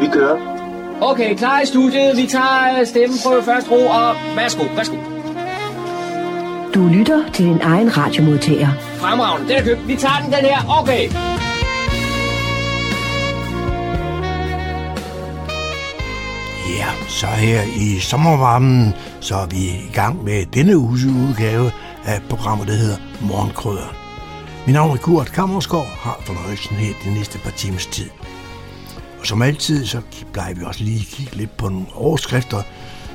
Vi kører. Okay, klar i studiet. Vi tager stemmeprøve først ro, og værsgo, værsgo. Du lytter til din egen radiomodtager. Fremragende, den er købt. Vi tager den, den her. Okay. Ja, så her i sommervarmen, så er vi i gang med denne uges udgave af programmet, der hedder Morgenkrøderen. Mit navn er Kurt Kammersgaard, har fornøjelsen her de næste par timers tid. Og som altid, så plejer vi også lige at kigge lidt på nogle overskrifter,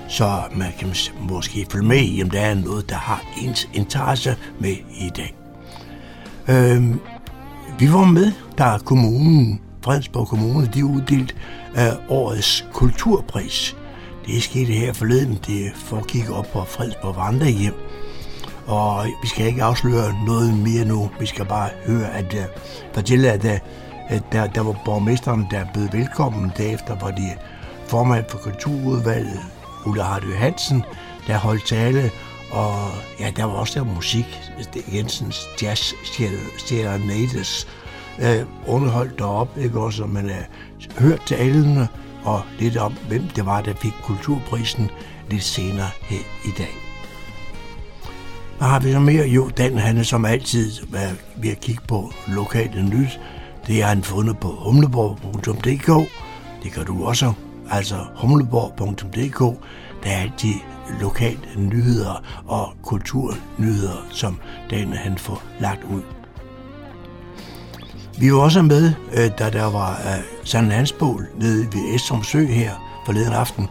så man kan måske følge med i, om der er noget, der har ens interesse med i dag. Øhm, vi var med, da kommunen, Fredensborg Kommune, de uddelt af øh, årets kulturpris. Det skete her forleden, det foregik op på Fredensborg Vandrehjem. Og vi skal ikke afsløre noget mere nu. Vi skal bare høre, at uh, fortælle, at, uh, at Øh, der, der var borgmesteren, der blev velkommen. Derefter var de formand for kulturudvalget, Ulla Hardy Hansen, der holdt tale. Og ja, der var også der musik. Jensens Jazz Serenades øh, underholdt derop, ikke også? Man øh, hørt talene og lidt om, hvem det var, der fik kulturprisen lidt senere her i dag. Hvad har vi så mere? Jo, Dan han er som altid øh, ved at kigge på lokale nyt. Det har han fundet på humleborg.dk. Det kan du også. Altså humleborg.dk. Der er altid lokale nyheder og kulturnyheder, som Dan han får lagt ud. Vi var også med, øh, da der var øh, Sand Landsbål nede ved Estrum Sø her forleden aften.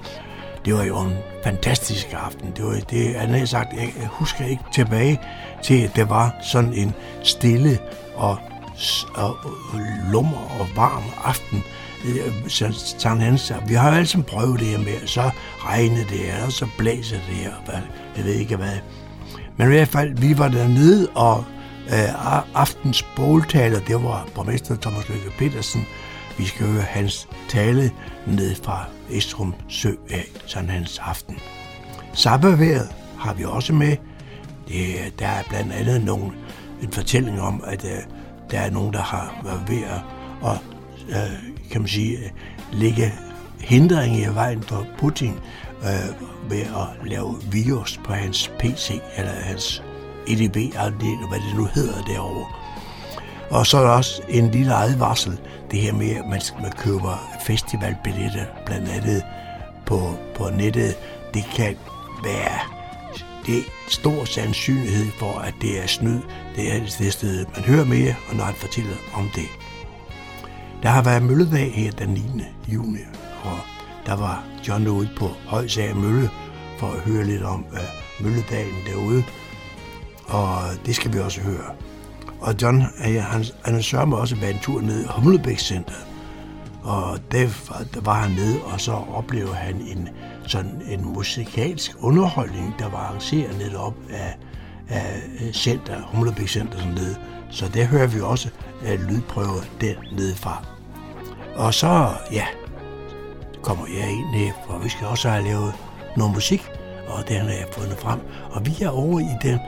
Det var jo en fantastisk aften. Det var det, han havde sagt, jeg husker ikke tilbage til, at det var sådan en stille og, og lummer og varm aften. Øh, så tager han sig. vi har jo altid prøvet det her med, så regner det her, og så blæser det her, jeg ved ikke hvad. Men i hvert fald, vi var dernede, og øh, aftens båltaler, det var borgmester Thomas Løkke Petersen, vi skal høre hans tale ned fra Estrum Sø af sådan hans aften. Sabbaværet har vi også med. Det, der er blandt andet nogle, en fortælling om, at øh, der er nogen, der har været ved at, og, øh, kan man sige, lægge hindringer i vejen for Putin øh, ved at lave virus på hans PC, eller hans EDB-afdeling, hvad det nu hedder derovre. Og så er der også en lille advarsel, det her med, at man, man køber festivalbilletter, blandt andet på, på nettet. Det kan være det er stor sandsynlighed for, at det er snyd. Det er det sted, man hører mere, og når han fortæller om det. Der har været mølledag her den 9. juni, og der var John ude på Højsager Mølle for at høre lidt om øh, mølledagen derude. Og det skal vi også høre. Og John, han, han sørger mig også været en tur ned i Humlebæk Center. Og der, der var han nede, og så oplevede han en, sådan en musikalsk underholdning, der var arrangeret lidt op af, af øh, center, Humlebæk Center sådan nede. Så der hører vi også uh, lydprøver dernede fra. Og så, ja, kommer jeg ind her, for vi skal også have lavet noget musik, og den har jeg fundet frem. Og vi er over i den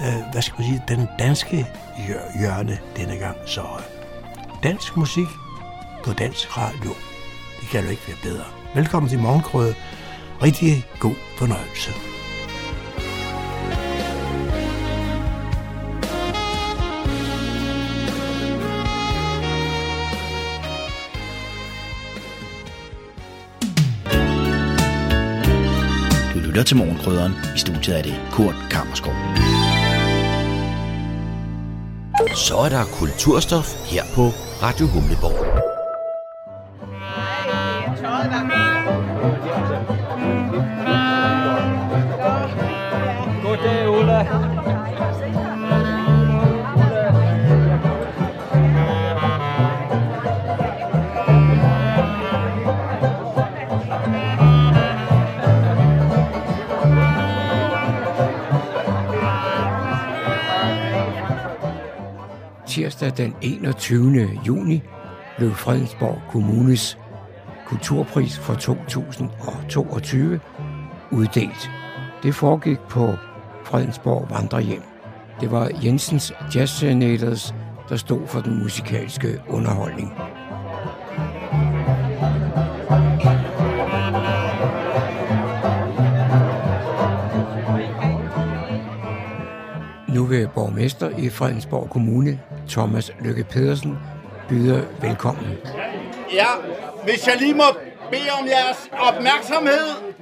øh, hvad skal man sige, den danske hjørne denne gang. Så øh, dansk musik på dansk radio, det kan jo ikke være bedre. Velkommen til Morgenkrøde. Rigtig god fornøjelse. Du lytter til Morgenkrydderen. I studiet er det Kurt Kammerskov. Så er der kulturstof her på Radio Humleborg. Torsdag den 21. juni blev Fredensborg Kommunes kulturpris for 2022 uddelt. Det foregik på Fredensborg Vandrehjem. Det var Jensens Jazz Senators, der stod for den musikalske underholdning. Nu vil borgmester i Fredensborg Kommune, Thomas Lykke Pedersen, byder velkommen. Ja, hvis jeg lige må bede om jeres opmærksomhed,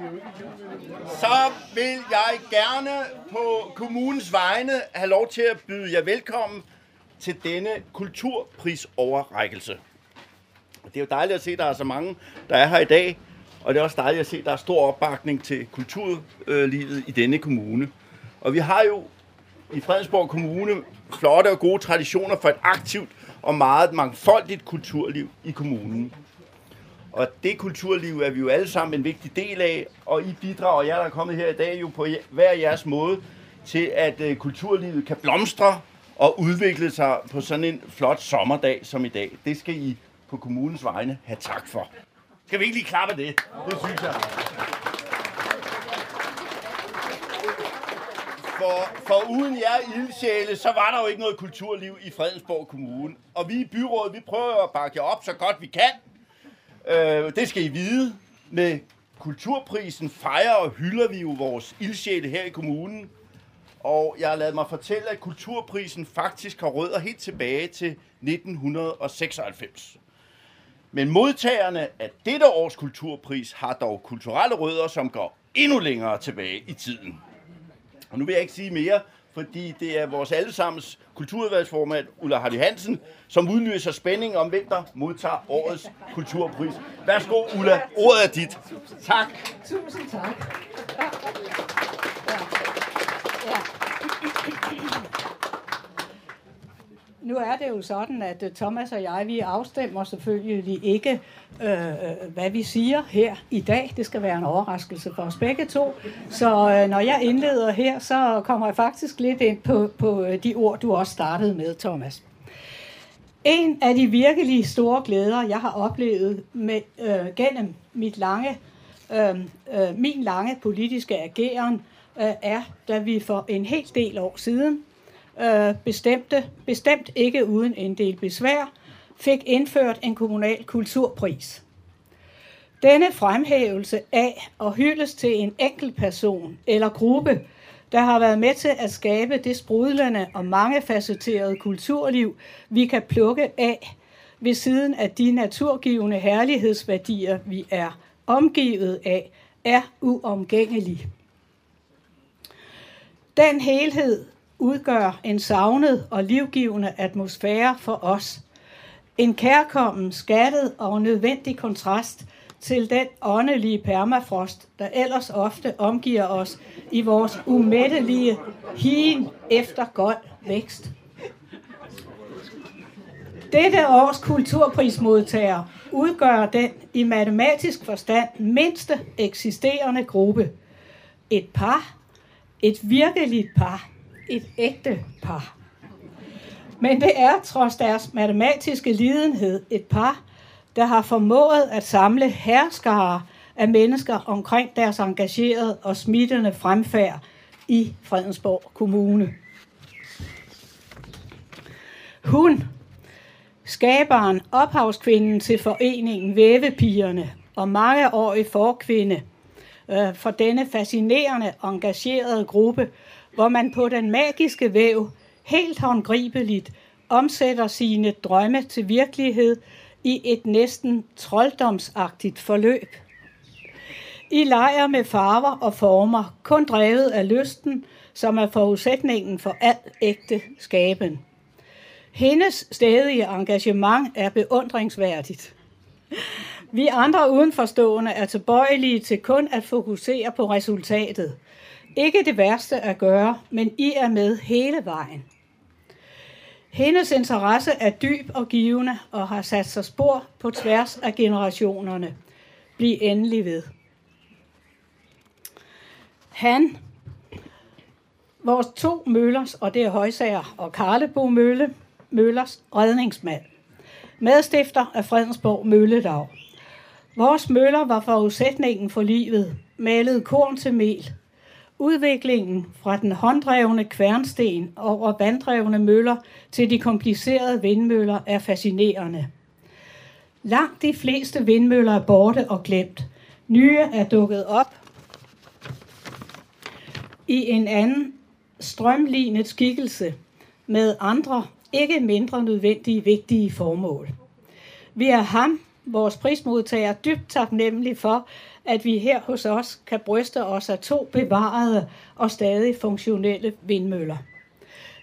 så vil jeg gerne på kommunens vegne have lov til at byde jer velkommen til denne kulturprisoverrækkelse. Det er jo dejligt at se, at der er så mange, der er her i dag, og det er også dejligt at se, at der er stor opbakning til kulturlivet i denne kommune. Og vi har jo i Fredensborg Kommune flotte og gode traditioner for et aktivt og meget mangfoldigt kulturliv i kommunen. Og det kulturliv er vi jo alle sammen en vigtig del af, og I bidrager, jer der er kommet her i dag, jo på hver jeres måde til, at øh, kulturlivet kan blomstre og udvikle sig på sådan en flot sommerdag som i dag. Det skal I på kommunens vegne have tak for. Skal vi ikke lige klappe det? Det synes jeg. For, for uden jer ildsjæle, så var der jo ikke noget kulturliv i Fredensborg Kommune. Og vi i byrådet, vi prøver at bakke jer op så godt vi kan. Øh, det skal I vide. Med kulturprisen fejrer og hylder vi jo vores ildsjæle her i kommunen. Og jeg har lavet mig fortælle, at kulturprisen faktisk har rødder helt tilbage til 1996. Men modtagerne af dette års kulturpris har dog kulturelle rødder, som går endnu længere tilbage i tiden. Og nu vil jeg ikke sige mere, fordi det er vores allesammens kulturudvalgsformand, Ulla Hardy Hansen, som udløser spænding om, hvem der modtager årets kulturpris. Værsgo, Ulla. Ordet er dit. Tak. Tusind tak. Ja. Ja. Nu er det jo sådan, at øh, Thomas og jeg, vi afstemmer selvfølgelig ikke, øh, øh, hvad vi siger her i dag. Det skal være en overraskelse for os begge to. Så øh, når jeg indleder her, så kommer jeg faktisk lidt ind på, på øh, de ord, du også startede med, Thomas. En af de virkelig store glæder, jeg har oplevet med, øh, gennem mit lange, øh, øh, min lange politiske ageren, øh, er, da vi for en hel del år siden øh, bestemte, bestemt ikke uden en del besvær, fik indført en kommunal kulturpris. Denne fremhævelse af og hyldes til en enkelt person eller gruppe, der har været med til at skabe det sprudlende og mangefacetterede kulturliv, vi kan plukke af ved siden af de naturgivende herlighedsværdier, vi er omgivet af, er uomgængelig. Den helhed udgør en savnet og livgivende atmosfære for os. En kærkommen, skattet og nødvendig kontrast til den åndelige permafrost, der ellers ofte omgiver os i vores umættelige higen efter gold vækst. Dette års kulturprismodtager udgør den i matematisk forstand mindste eksisterende gruppe. Et par, et virkeligt par, et ægte par. Men det er trods deres matematiske lidenhed et par, der har formået at samle herskare af mennesker omkring deres engagerede og smittende fremfærd i Fredensborg Kommune. Hun, skaberen, ophavskvinden til foreningen Vævepigerne og mangeårig forkvinde øh, for denne fascinerende, engagerede gruppe, hvor man på den magiske væv helt håndgribeligt omsætter sine drømme til virkelighed i et næsten trolddomsagtigt forløb. I leger med farver og former, kun drevet af lysten, som er forudsætningen for al ægte skaben. Hendes stedige engagement er beundringsværdigt. Vi andre udenforstående er tilbøjelige til kun at fokusere på resultatet. Ikke det værste at gøre, men I er med hele vejen. Hendes interesse er dyb og givende og har sat sig spor på tværs af generationerne. Bliv endelig ved. Han, vores to møllers, og det er Højsager og Karlebo Mølle, Møllers redningsmand. Medstifter af Fredensborg Mølledag. Vores møller var forudsætningen for livet, malede korn til mel, Udviklingen fra den hånddrevne kværnsten over vanddrevne møller til de komplicerede vindmøller er fascinerende. Langt de fleste vindmøller er borte og glemt. Nye er dukket op i en anden strømlignet skikkelse med andre, ikke mindre nødvendige, vigtige formål. Vi er ham, vores prismodtager, dybt taknemmelig for, at vi her hos os kan bryste os af to bevarede og stadig funktionelle vindmøller.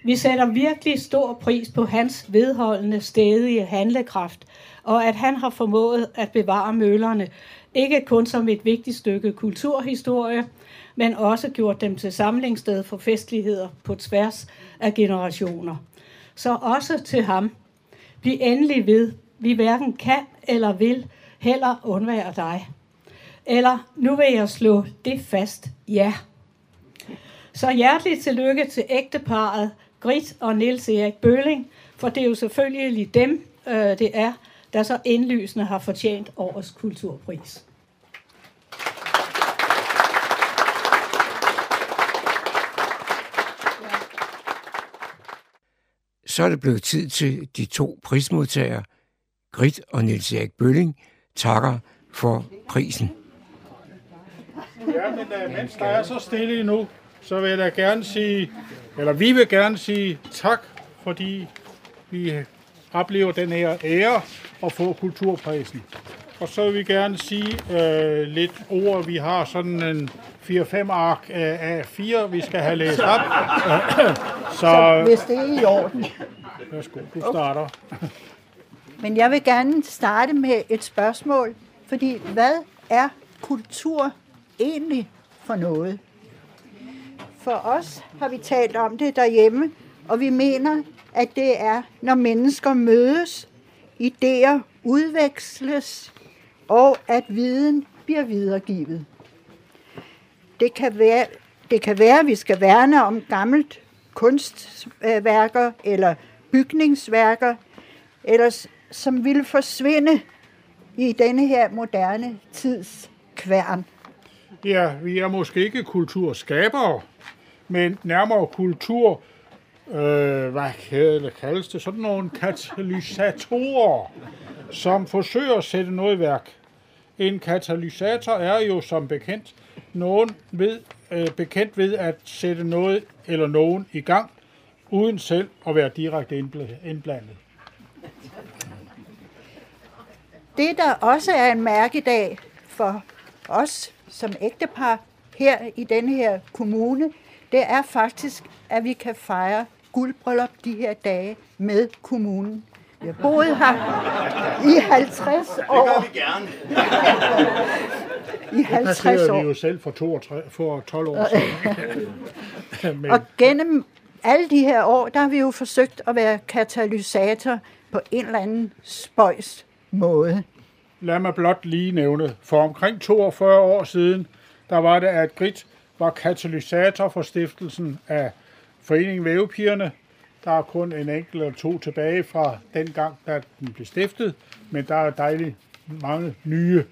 Vi sætter virkelig stor pris på hans vedholdende, stedige handlekraft, og at han har formået at bevare møllerne, ikke kun som et vigtigt stykke kulturhistorie, men også gjort dem til samlingssted for festligheder på tværs af generationer. Så også til ham. Bliv endelig ved. Vi hverken kan eller vil heller undvære dig. Eller nu vil jeg slå det fast. Ja. Så hjerteligt tillykke til ægteparet Grit og Niels Erik Bølling, for det er jo selvfølgelig dem, øh, det er, der så indlysende har fortjent årets kulturpris. Så er det blevet tid til de to prismodtagere, Grit og Niels Erik Bølling, takker for prisen. Ja, men uh, mens der er så stille nu, så vil jeg da gerne sige, eller vi vil gerne sige tak, fordi vi oplever den her ære at få kulturprisen. Og så vil vi gerne sige uh, lidt ord. Vi har sådan en 4-5 ark af 4, vi skal have læst op. så, så hvis det er i orden. Værsgo, du starter. Men jeg vil gerne starte med et spørgsmål, fordi hvad er kultur egentlig for noget? For os har vi talt om det derhjemme, og vi mener, at det er, når mennesker mødes, idéer udveksles, og at viden bliver videregivet. Det kan være, det kan være at vi skal værne om gammelt kunstværker eller bygningsværker, eller som ville forsvinde i denne her moderne tids kværn. Ja, vi er måske ikke kulturskabere, men nærmere kultur, øh, hvad kaldes det, sådan nogle katalysatorer, som forsøger at sætte noget i værk. En katalysator er jo som bekendt nogen ved, øh, bekendt ved at sætte noget eller nogen i gang, uden selv at være direkte indblandet. Det, der også er en mærkedag for os som ægtepar her i denne her kommune, det er faktisk, at vi kan fejre guldbryllup de her dage med kommunen. Vi har boet her i 50 år. Det gør vi gerne. I 50 år. Det vi jo selv for, 32, for 12 år siden. Men... Og gennem alle de her år, der har vi jo forsøgt at være katalysator på en eller anden spøjs måde. Lad mig blot lige nævne, for omkring 42 år siden, der var det, at Grit var katalysator for stiftelsen af Foreningen Vævepigerne. Der er kun en enkelt eller to tilbage fra den gang, da den blev stiftet, men der er dejligt mange nye.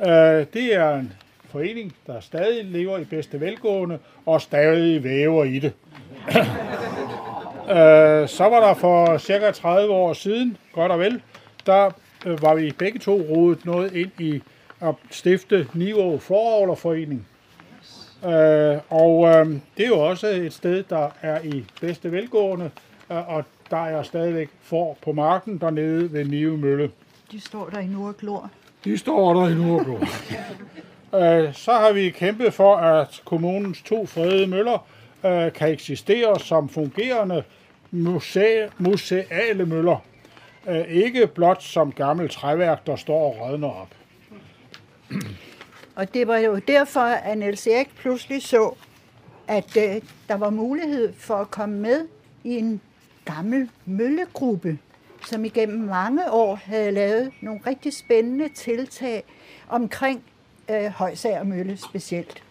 Øh, det er en forening, der stadig lever i bedste velgående og stadig væver i det. Øh, så var der for cirka 30 år siden, godt og vel, der øh, var vi begge to rodet noget ind i at stifte Niveau Forårlerforening. Øh, og øh, det er jo også et sted, der er i bedste velgående, øh, og der er stadigvæk for på marken dernede ved Nive Mølle. De står der i Nordglor. De står der i Nordglor. øh, så har vi kæmpet for, at kommunens to fredede møller øh, kan eksistere som fungerende museale, museale møller. Ikke blot som gammelt træværk, der står og rådner op. Og det var jo derfor, at Niels Erik pludselig så, at øh, der var mulighed for at komme med i en gammel møllegruppe, som igennem mange år havde lavet nogle rigtig spændende tiltag omkring øh, Højsager Mølle specielt.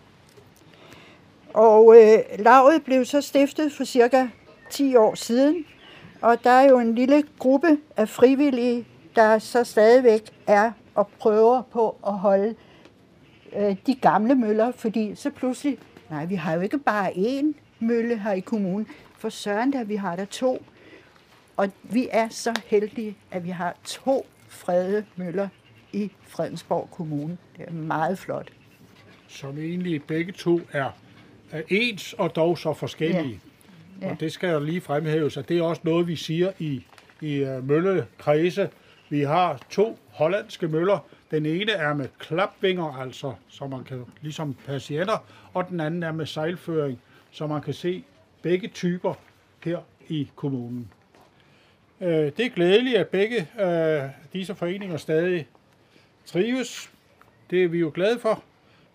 Og øh, lavet blev så stiftet for cirka 10 år siden, og der er jo en lille gruppe af frivillige, der så stadigvæk er og prøver på at holde øh, de gamle møller, fordi så pludselig, nej, vi har jo ikke bare én mølle her i kommunen, for søren der, vi har der to. Og vi er så heldige, at vi har to fredede møller i Fredensborg Kommune. Det er meget flot. Som egentlig begge to er er ens og dog så forskellige. Ja. Ja. Og det skal jo lige fremhæves, at det er også noget, vi siger i, i øh, uh, møllekredse. Vi har to hollandske møller. Den ene er med klapvinger, altså, så man kan ligesom patienter, og den anden er med sejlføring, så man kan se begge typer her i kommunen. Uh, det er glædeligt, at begge uh, disse foreninger stadig trives. Det er vi jo glade for.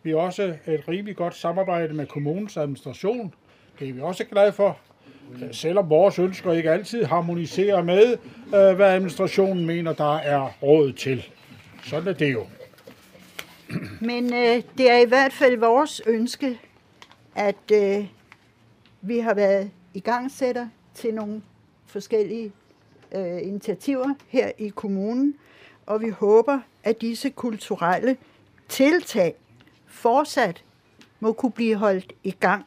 Vi har også et rimelig godt samarbejde med kommunens administration. Det er vi også glade for. Øh, selvom vores ønsker ikke altid harmoniserer med, øh, hvad administrationen mener, der er råd til. Sådan er det jo. Men øh, det er i hvert fald vores ønske, at øh, vi har været i gangsætter til nogle forskellige øh, initiativer her i kommunen, og vi håber, at disse kulturelle tiltag fortsat må kunne blive holdt i gang,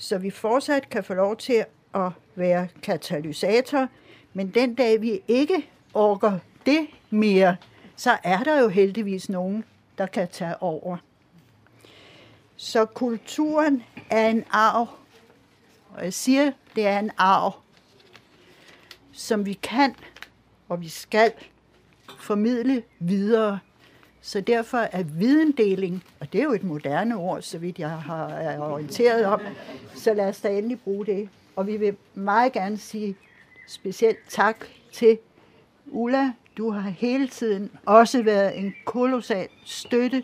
så vi fortsat kan få lov til at være katalysator, men den dag vi ikke orker det mere, så er der jo heldigvis nogen, der kan tage over. Så kulturen er en arv, og jeg siger, det er en arv, som vi kan og vi skal formidle videre så derfor er videndeling, og det er jo et moderne ord, så vidt jeg har er orienteret om, så lad os da endelig bruge det. Og vi vil meget gerne sige specielt tak til Ulla. Du har hele tiden også været en kolossal støtte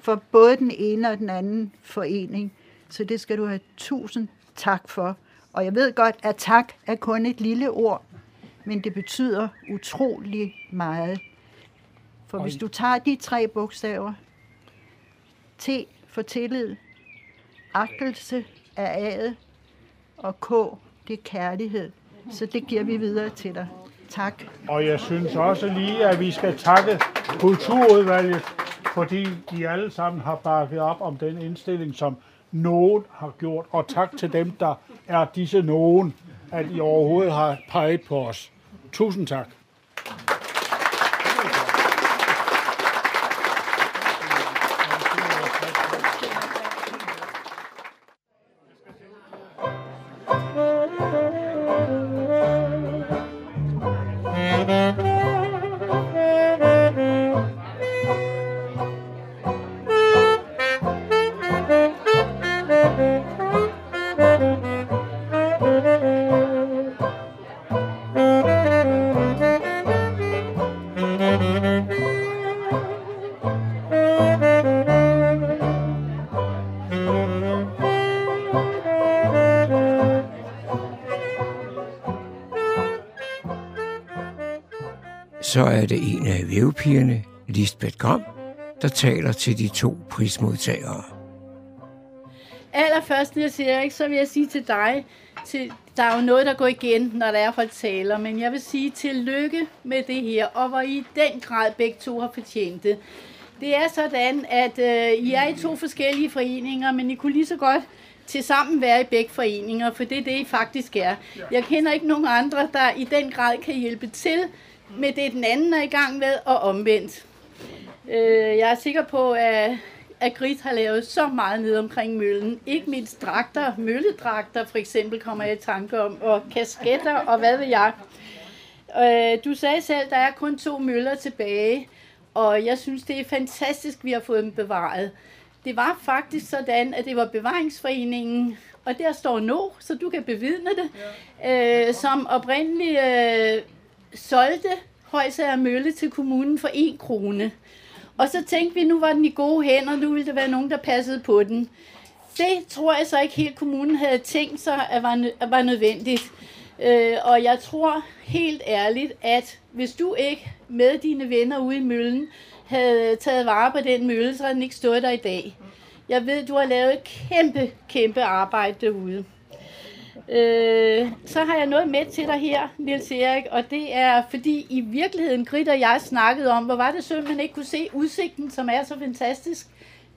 for både den ene og den anden forening. Så det skal du have tusind tak for. Og jeg ved godt, at tak er kun et lille ord, men det betyder utrolig meget. For hvis du tager de tre bogstaver, T for tillid, agtelse er A'et, og K, det er kærlighed. Så det giver vi videre til dig. Tak. Og jeg synes også lige, at vi skal takke Kulturudvalget, fordi de alle sammen har bakket op om den indstilling, som nogen har gjort. Og tak til dem, der er disse nogen, at I overhovedet har peget på os. Tusind tak. Er det en af vævepigerne, Lisbeth Gram, der taler til de to prismodtagere. Allerførst, Niels Erik, så vil jeg sige til dig, til, der er jo noget, der går igen, når der er folk taler, men jeg vil sige tillykke med det her, og hvor I i den grad begge to har fortjent det. Det er sådan, at øh, I er i to forskellige foreninger, men I kunne lige så godt til sammen være i begge foreninger, for det er det, I faktisk er. Jeg kender ikke nogen andre, der i den grad kan hjælpe til med det, den anden er i gang med, og omvendt. Øh, jeg er sikker på, at, at Grit har lavet så meget ned omkring møllen. Ikke mindst dragter, mølledragter for eksempel, kommer jeg i tanke om, og kasketter, og hvad ved jeg. Øh, du sagde selv, at der er kun to møller tilbage, og jeg synes, det er fantastisk, at vi har fået dem bevaret. Det var faktisk sådan, at det var bevaringsforeningen, og der står no, så du kan bevidne det, ja. øh, som oprindeligt øh, solgte Højsager Mølle til kommunen for 1 krone. Og så tænkte vi, nu var den i gode hænder, nu ville der være nogen, der passede på den. Det tror jeg så ikke helt kommunen havde tænkt sig, at var, at var nødvendigt. Øh, og jeg tror helt ærligt, at hvis du ikke med dine venner ude i møllen havde taget vare på den mølle, så havde den ikke stået der i dag. Jeg ved, du har lavet et kæmpe, kæmpe arbejde derude. Øh, så har jeg noget med til dig her, Nils Erik, og det er fordi i virkeligheden Grit og jeg snakkede om, hvor var det synd, man ikke kunne se udsigten, som er så fantastisk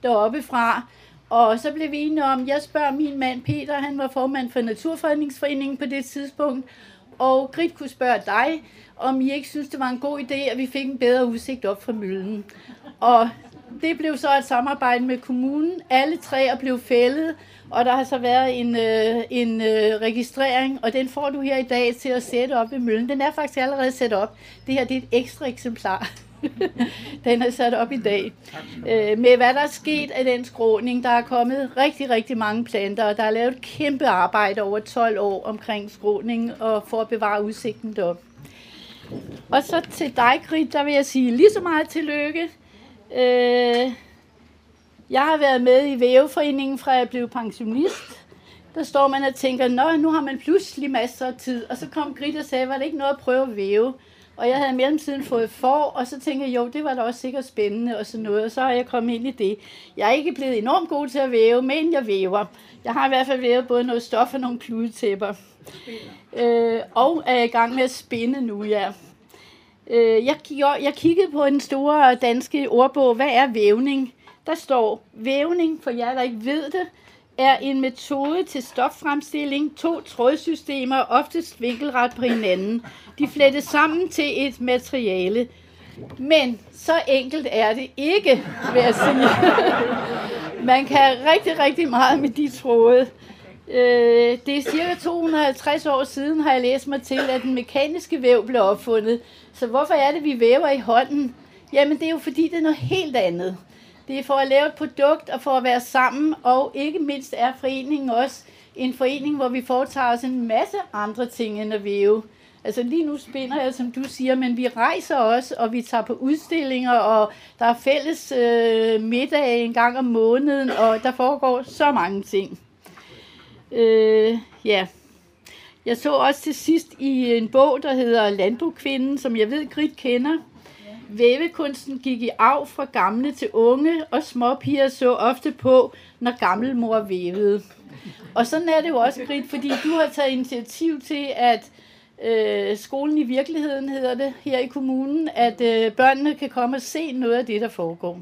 deroppe fra. Og så blev vi enige om, jeg spørger min mand Peter, han var formand for Naturfredningsforeningen på det tidspunkt, og Grit kunne spørge dig, om I ikke synes, det var en god idé, at vi fik en bedre udsigt op fra møllen. Og det blev så et samarbejde med kommunen. Alle træer blev fældet, og der har så været en, øh, en øh, registrering, og den får du her i dag til at sætte op i møllen. Den er faktisk allerede sat op. Det her det er et ekstra eksemplar. den er sat op i dag. Øh, med hvad der er sket af den skråning, der er kommet rigtig, rigtig mange planter, og der er lavet et kæmpe arbejde over 12 år omkring skråningen og for at bevare udsigten derop. Og så til dig, Grit, der vil jeg sige lige så meget tillykke. Øh, jeg har været med i Væveforeningen fra jeg blev pensionist. Der står man og tænker, nå, nu har man pludselig masser af tid. Og så kom Grit og sagde, var det ikke noget at prøve at væve? Og jeg havde i mellemtiden fået for, og så tænkte jeg, jo, det var da også sikkert spændende og sådan noget. Og så har jeg kommet ind i det. Jeg er ikke blevet enormt god til at væve, men jeg væver. Jeg har i hvert fald vævet både noget stof og nogle kludetæpper. Øh, og er i gang med at spinde nu, ja. Øh, jeg, jeg kiggede på den store danske ordbog, hvad er vævning? Der står, vævning, for jer der ikke ved det, er en metode til stoffremstilling, to trådsystemer, oftest vinkelret på hinanden. De flettes sammen til et materiale. Men så enkelt er det ikke, vil jeg sige. Man kan rigtig, rigtig meget med de tråde. Øh, det er cirka 250 år siden, har jeg læst mig til, at den mekaniske væv blev opfundet. Så hvorfor er det, vi væver i hånden? Jamen, det er jo fordi, det er noget helt andet. Det er for at lave et produkt og for at være sammen, og ikke mindst er foreningen også en forening, hvor vi foretager os en masse andre ting end at væve. Altså lige nu spinder jeg, som du siger, men vi rejser også, og vi tager på udstillinger, og der er fælles øh, middag en gang om måneden, og der foregår så mange ting. Øh, ja. Jeg så også til sidst i en bog, der hedder Landbrugkvinden, som jeg ved, Grit kender. Vævekunsten gik i arv fra gamle til unge, og småpiger så ofte på, når gammelmor vævede. Og sådan er det jo også, Grit, fordi du har taget initiativ til, at øh, skolen i virkeligheden hedder det her i kommunen, at øh, børnene kan komme og se noget af det, der foregår.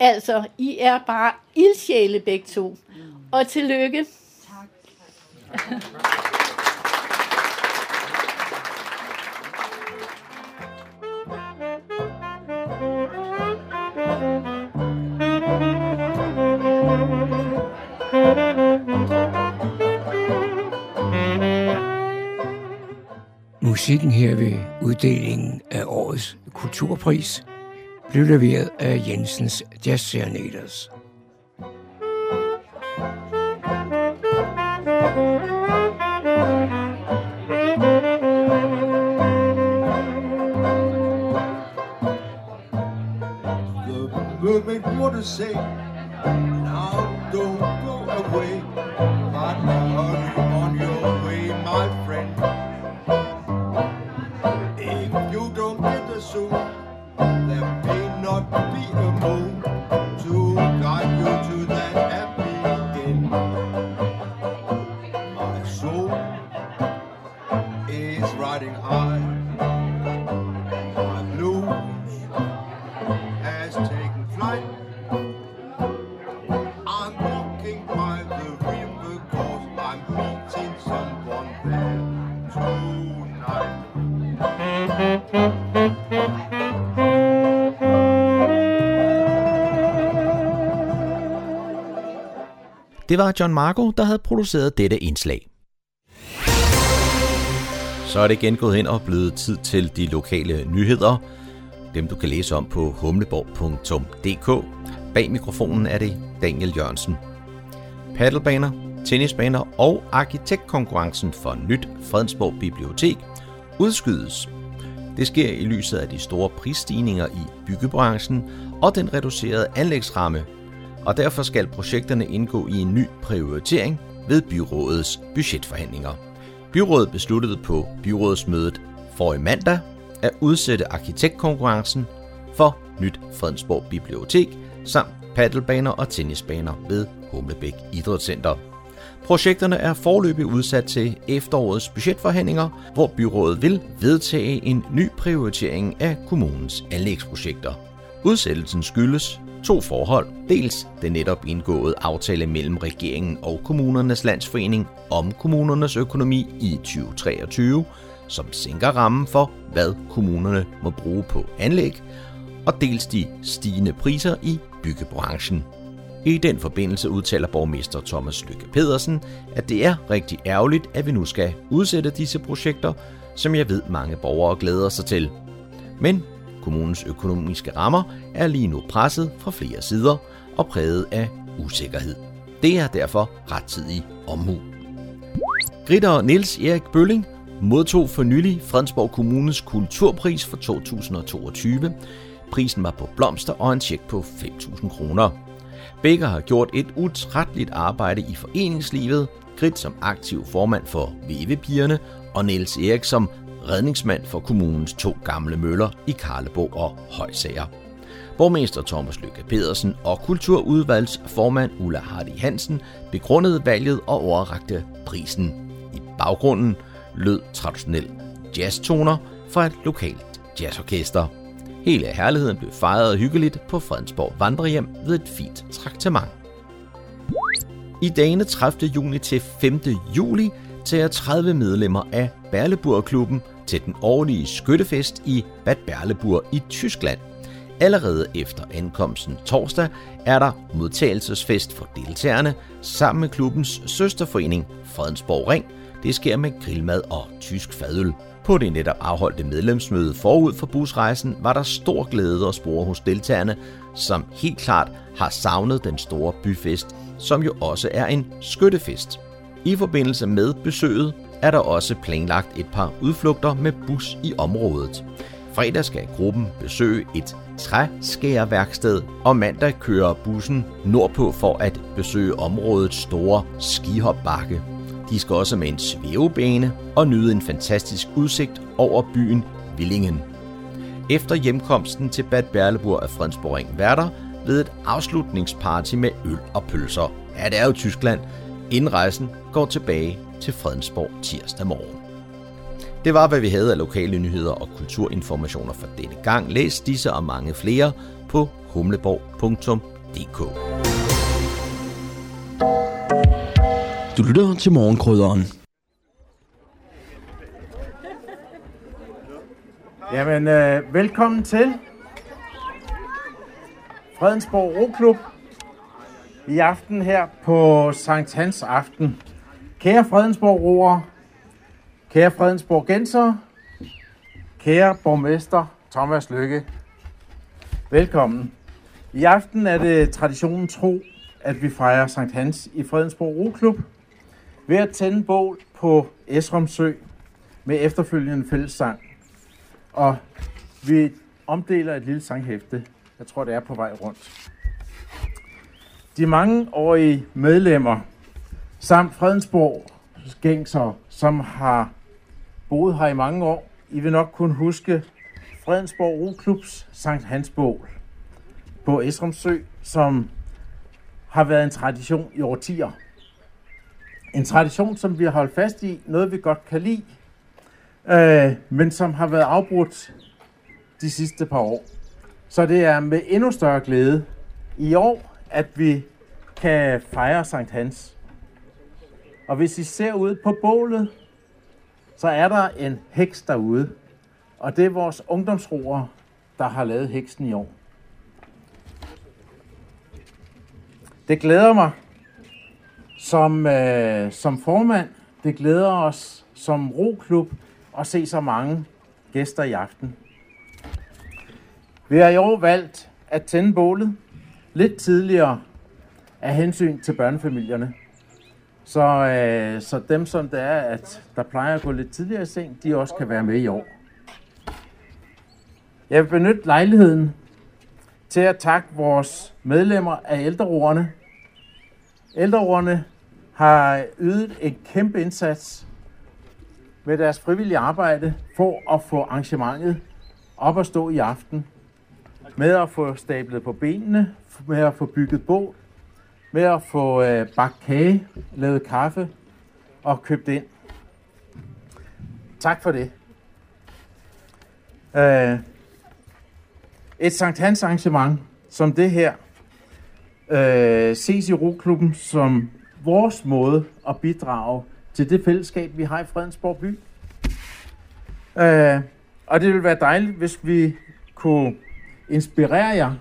Altså, I er bare ildsjæle begge to. Og tillykke. Musikken her ved uddelingen af årets kulturpris blev leveret af Jensens Jazz Serenaders. The to say, Det var John Marco, der havde produceret dette indslag. Så er det igen gået hen og blevet tid til de lokale nyheder. Dem du kan læse om på humleborg.dk. Bag mikrofonen er det Daniel Jørgensen. Paddlebaner, tennisbaner og arkitektkonkurrencen for nyt Fredensborg Bibliotek udskydes. Det sker i lyset af de store prisstigninger i byggebranchen og den reducerede anlægsramme og derfor skal projekterne indgå i en ny prioritering ved byrådets budgetforhandlinger. Byrådet besluttede på byrådsmødet for i mandag at udsætte arkitektkonkurrencen for nyt Fredensborg Bibliotek samt paddelbaner og tennisbaner ved Humlebæk Idrætscenter. Projekterne er forløbig udsat til efterårets budgetforhandlinger, hvor byrådet vil vedtage en ny prioritering af kommunens anlægsprojekter. Udsættelsen skyldes to forhold. Dels den netop indgåede aftale mellem regeringen og kommunernes landsforening om kommunernes økonomi i 2023, som sænker rammen for, hvad kommunerne må bruge på anlæg, og dels de stigende priser i byggebranchen. I den forbindelse udtaler borgmester Thomas Lykke Pedersen, at det er rigtig ærgerligt, at vi nu skal udsætte disse projekter, som jeg ved mange borgere glæder sig til. Men kommunens økonomiske rammer er lige nu presset fra flere sider og præget af usikkerhed. Det er derfor rettidig omhu. Gritter Niels Erik Bølling modtog for nylig Fredensborg Kommunes kulturpris for 2022. Prisen var på blomster og en tjek på 5.000 kroner. Begge har gjort et utrætteligt arbejde i foreningslivet, Grit som aktiv formand for VV-pigerne og Niels Erik som redningsmand for kommunens to gamle møller i Karleborg og Højsager. Borgmester Thomas Lykke Pedersen og kulturudvalgsformand Ulla Hardy Hansen begrundede valget og overrakte prisen. I baggrunden lød traditionel jazztoner fra et lokalt jazzorkester. Hele herligheden blev fejret hyggeligt på Fredensborg Vandrehjem ved et fint traktement. I dagene 30. juni til 5. juli tager 30 medlemmer af Berleburg-klubben til den årlige skyttefest i Bad Berleburg i Tyskland. Allerede efter ankomsten torsdag er der modtagelsesfest for deltagerne sammen med klubbens søsterforening Fredensborg Ring. Det sker med grillmad og tysk fadøl. På det netop afholdte medlemsmøde forud for busrejsen var der stor glæde og spore hos deltagerne, som helt klart har savnet den store byfest, som jo også er en skyttefest. I forbindelse med besøget er der også planlagt et par udflugter med bus i området. Fredag skal gruppen besøge et træskæreværksted, og mandag kører bussen nordpå for at besøge områdets store skihopbakke. De skal også med en svævebane og nyde en fantastisk udsigt over byen Villingen. Efter hjemkomsten til Bad Berleburg af Fredensborg Ring værter ved et afslutningsparty med øl og pølser. Ja, det er jo Tyskland. Inden rejsen går tilbage til Fredensborg tirsdag morgen. Det var, hvad vi havde af lokale nyheder og kulturinformationer for denne gang. Læs disse og mange flere på humleborg.dk. Du lytter til morgenkrydderen. Jamen, øh, velkommen til Fredensborg Roklub i aften her på Sankt Hans aften. Kære Fredensborg roer, kære Fredensborg Genser, kære borgmester Thomas Lykke, velkommen. I aften er det traditionen tro, at vi fejrer Sankt Hans i Fredensborg Roklub ved at tænde bål på Esrumsø med efterfølgende fællessang. Og vi omdeler et lille sanghæfte. Jeg tror, det er på vej rundt. De mange årige medlemmer samt Fredensborg gængser, som har boet her i mange år, I vil nok kunne huske Fredensborg Roklubs Sankt Hansbål på Esrumsø, som har været en tradition i årtier. En tradition, som vi har holdt fast i, noget vi godt kan lide, øh, men som har været afbrudt de sidste par år. Så det er med endnu større glæde i år, at vi kan fejre Sankt Hans. Og hvis I ser ud på bålet, så er der en heks derude. Og det er vores ungdomsroer, der har lavet heksen i år. Det glæder mig som, øh, som formand. Det glæder os som roklub at se så mange gæster i aften. Vi har i år valgt at tænde bålet lidt tidligere af hensyn til børnefamilierne. Så, øh, så dem, som det er, at der plejer at gå lidt tidligere i seng, de også kan være med i år. Jeg vil benytte lejligheden til at takke vores medlemmer af ældreordene. Ældreordene har ydet en kæmpe indsats med deres frivillige arbejde for at få arrangementet op at stå i aften. Med at få stablet på benene, med at få bygget bål, med at få øh, bagt kage, lavet kaffe og købt ind. Tak for det. Øh, et Sankt Hans arrangement som det her øh, ses i Roklubben som vores måde at bidrage til det fællesskab, vi har i Fredensborg by. Øh, og det ville være dejligt, hvis vi kunne inspirere jer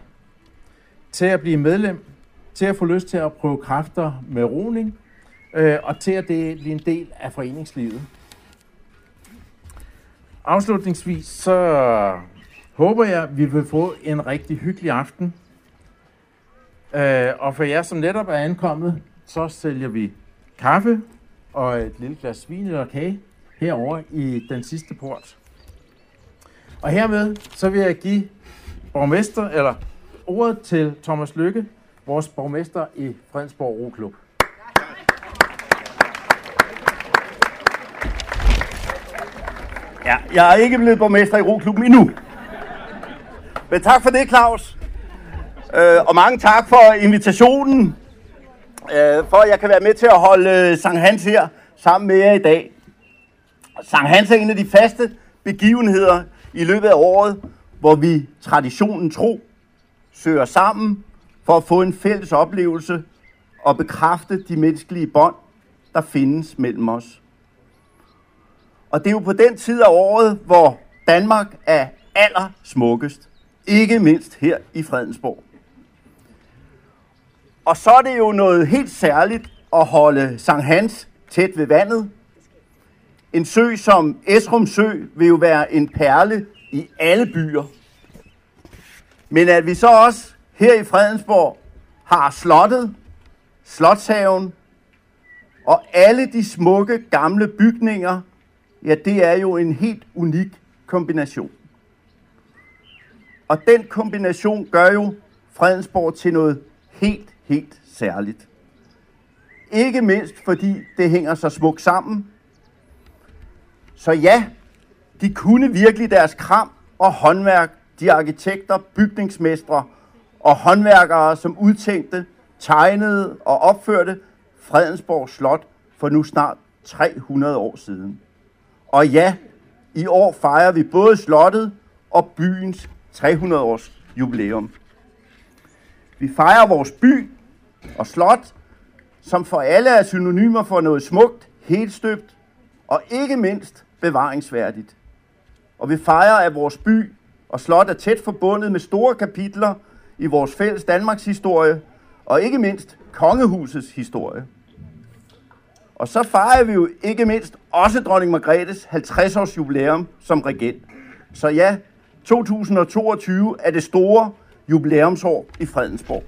til at blive medlem, til at få lyst til at prøve kræfter med roning, øh, og til at det bliver en del af foreningslivet. Afslutningsvis så håber jeg, at vi vil få en rigtig hyggelig aften. Øh, og for jer, som netop er ankommet, så sælger vi kaffe og et lille glas vin eller kage herover i den sidste port. Og hermed så vil jeg give borgmester, eller ordet til Thomas Lykke, vores borgmester i Fredensborg Roklub. Ja, jeg er ikke blevet borgmester i Roklubben endnu. Men tak for det, Claus. Øh, og mange tak for invitationen. Øh, for at jeg kan være med til at holde øh, Sankt Hans her sammen med jer i dag. Sankt Hans er en af de faste begivenheder i løbet af året, hvor vi traditionen tro søger sammen for at få en fælles oplevelse og bekræfte de menneskelige bånd, der findes mellem os. Og det er jo på den tid af året, hvor Danmark er aller smukkest. Ikke mindst her i Fredensborg. Og så er det jo noget helt særligt at holde Sankt Hans tæt ved vandet. En sø som Esrum Sø vil jo være en perle i alle byer. Men at vi så også her i Fredensborg har slottet, slotshaven og alle de smukke gamle bygninger, ja, det er jo en helt unik kombination. Og den kombination gør jo Fredensborg til noget helt, helt særligt. Ikke mindst fordi det hænger så smukt sammen. Så ja, de kunne virkelig deres kram og håndværk, de arkitekter, bygningsmestre og håndværkere, som udtænkte, tegnede og opførte Fredensborg Slot for nu snart 300 år siden. Og ja, i år fejrer vi både slottet og byens 300 års jubilæum. Vi fejrer vores by og slot, som for alle er synonymer for noget smukt, helt støbt og ikke mindst bevaringsværdigt. Og vi fejrer, at vores by og slot er tæt forbundet med store kapitler i vores fælles Danmarks historie, og ikke mindst kongehusets historie. Og så fejrer vi jo ikke mindst også dronning Margrethes 50 års jubilæum som regent. Så ja, 2022 er det store jubilæumsår i Fredensborg.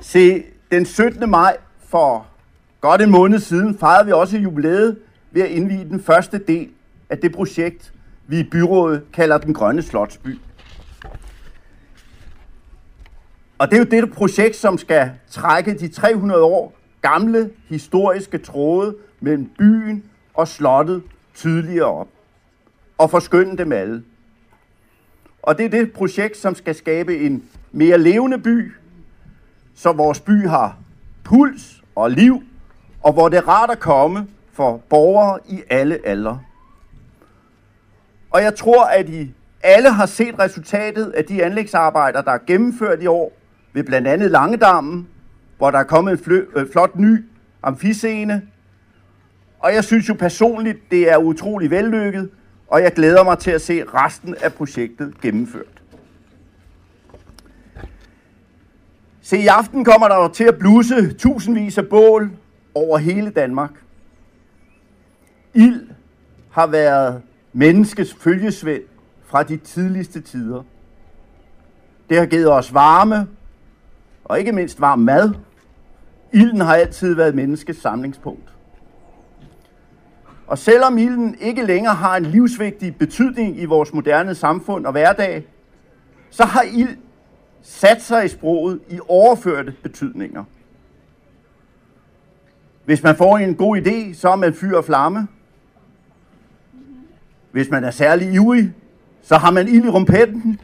Se, den 17. maj for godt en måned siden fejrede vi også jubilæet ved at indvide den første del af det projekt, vi i byrådet kalder den grønne slotsby. Og det er jo det projekt, som skal trække de 300 år gamle historiske tråde mellem byen og slottet tydeligere op og forskynde dem alle. Og det er det projekt, som skal skabe en mere levende by, så vores by har puls og liv, og hvor det er rart at komme for borgere i alle aldre. Og jeg tror, at I alle har set resultatet af de anlægsarbejder, der er gennemført i år ved blandt andet Langedammen, hvor der er kommet en flø- øh, flot ny amfiscene. Og jeg synes jo personligt, det er utrolig vellykket, og jeg glæder mig til at se resten af projektet gennemført. Se, i aften kommer der jo til at bluse tusindvis af bål over hele Danmark. Ild har været menneskets følgesvend fra de tidligste tider. Det har givet os varme, og ikke mindst varm mad. Ilden har altid været menneskets samlingspunkt. Og selvom ilden ikke længere har en livsvigtig betydning i vores moderne samfund og hverdag, så har ild sat sig i sproget i overførte betydninger. Hvis man får en god idé, så er man fyr og flamme. Hvis man er særlig ivrig, så har man ild i rumpetten.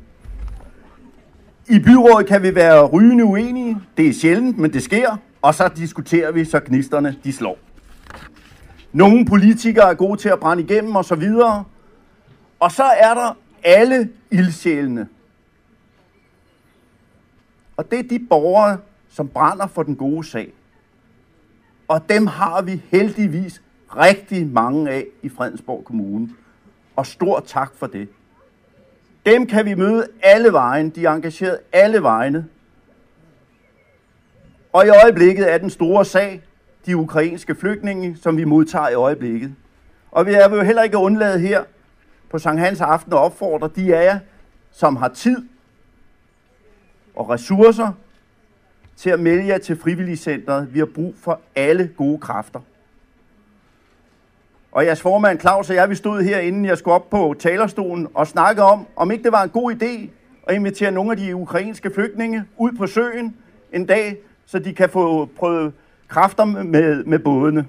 I byrådet kan vi være rygende uenige. Det er sjældent, men det sker. Og så diskuterer vi, så gnisterne de slår. Nogle politikere er gode til at brænde igennem og så videre. Og så er der alle ildsjælene. Og det er de borgere, som brænder for den gode sag. Og dem har vi heldigvis rigtig mange af i Fredensborg Kommune. Og stor tak for det. Dem kan vi møde alle vejen. De er engageret alle vejene. Og i øjeblikket er den store sag de ukrainske flygtninge, som vi modtager i øjeblikket. Og vi er jo heller ikke undladet her på Sankt Hans Aften og opfordre de af jer, som har tid og ressourcer til at melde jer til frivilligcentret. Vi har brug for alle gode kræfter. Og jeres formand Claus og jeg, vi stod her, inden jeg skulle op på talerstolen og snakke om, om ikke det var en god idé at invitere nogle af de ukrainske flygtninge ud på søen en dag, så de kan få prøvet kræfter med, med bådene.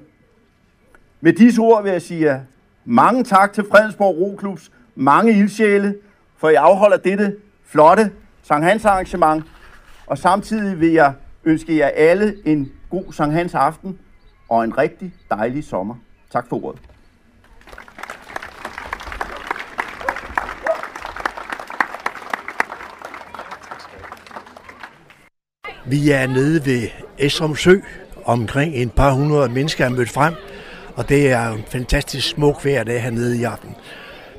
Med disse ord vil jeg sige mange tak til Fredensborg Roklubs mange ildsjæle, for I afholder dette flotte Sankt Hans arrangement, og samtidig vil jeg ønske jer alle en god Sankt Hans aften og en rigtig dejlig sommer. Tak for ordet. Vi er nede ved Esrum Sø. Omkring en par hundrede mennesker er mødt frem, og det er en fantastisk smuk vejr dag hernede i aften.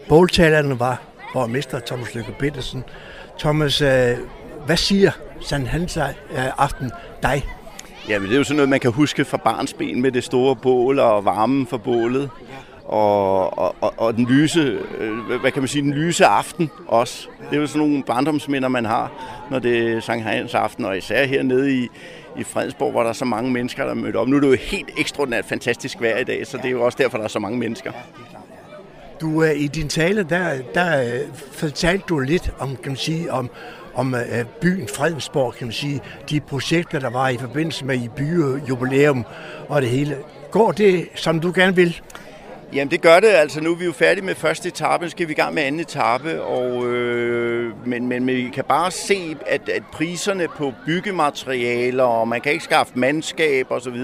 Båltalerne var borgmester Thomas Lykke Petersen. Thomas, øh, hvad siger Sand Hans øh, aften dig? Jamen, det er jo sådan noget, man kan huske fra barnsben med det store bål og varmen for bålet. Og, og, og, og den lyse, øh, hvad kan man sige, den lyse aften også. Det er jo sådan nogle barndomsminder, man har, når det er Sankt Hans aften, og især hernede i, i Fredensborg, hvor der er så mange mennesker, der er mødt op. Nu er det jo helt ekstraordinært fantastisk vejr i dag, så det er jo også derfor, der er så mange mennesker. Du i din tale, der, der fortalte du lidt om, kan man sige, om, om øh, byen Fredensborg, kan man sige, de projekter, der var i forbindelse med i byjubilæum og det hele. Går det, som du gerne vil? Jamen det gør det, altså nu er vi jo færdige med første etape, nu skal vi i gang med anden etape, og, øh, men, men vi kan bare se, at, at priserne på byggematerialer, og man kan ikke skaffe mandskab osv.,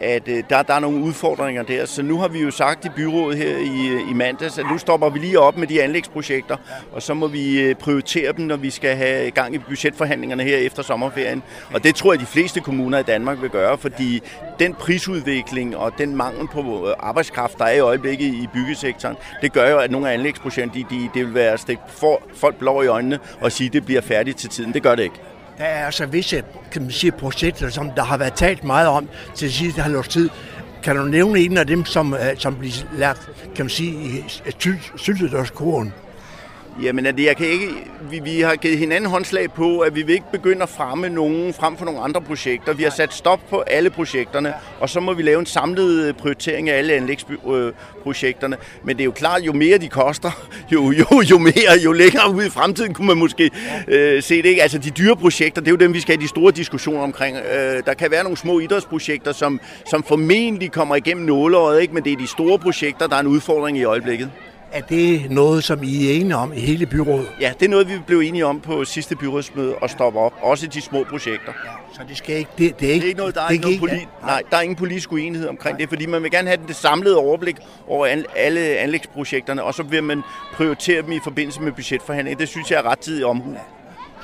at øh, der, der er nogle udfordringer der. Så nu har vi jo sagt i byrådet her i, øh, i mandags, at nu stopper vi lige op med de anlægsprojekter, og så må vi øh, prioritere dem, når vi skal have gang i budgetforhandlingerne her efter sommerferien. Og det tror jeg, de fleste kommuner i Danmark vil gøre, fordi den prisudvikling og den mangel på øh, arbejdskraft, der er i øjeblikket i byggesektoren, det gør jo, at nogle af anlægsprojekter, de, de, det vil være at stikke folk blå i øjnene og sige, at det bliver færdigt til tiden. Det gør det ikke. Der er altså visse kan man sige, projekter, som der har været talt meget om til sidste halvårs tid. Kan du nævne en af dem, som, øh, som bliver lagt kan man sige, i syltetøjskoren? Jamen, at jeg kan ikke, vi, vi har givet hinanden håndslag på, at vi vil ikke begynde at fremme nogen frem for nogle andre projekter. Vi har sat stop på alle projekterne, og så må vi lave en samlet prioritering af alle anlægsprojekterne. Men det er jo klart, jo mere de koster, jo, jo, jo mere, jo længere ud i fremtiden kunne man måske øh, se det. Ikke? Altså de dyre projekter, det er jo dem, vi skal have de store diskussioner omkring. Øh, der kan være nogle små idrætsprojekter, som, som formentlig kommer igennem nåleåret, ikke? men det er de store projekter, der er en udfordring i øjeblikket. Er det noget, som I er enige om i hele byrådet? Ja, det er noget, vi blev enige om på sidste byrådsmøde at stoppe op. Også de små projekter. Ja, så det skal ikke... Det, det er ikke, det er ikke noget, der er, ikke noget poli- nej, der er ingen politisk uenighed omkring nej. det, fordi man vil gerne have det samlede overblik over alle anlægsprojekterne, og så vil man prioritere dem i forbindelse med budgetforhandlinger. Det synes jeg er rettidig omhu. Ja.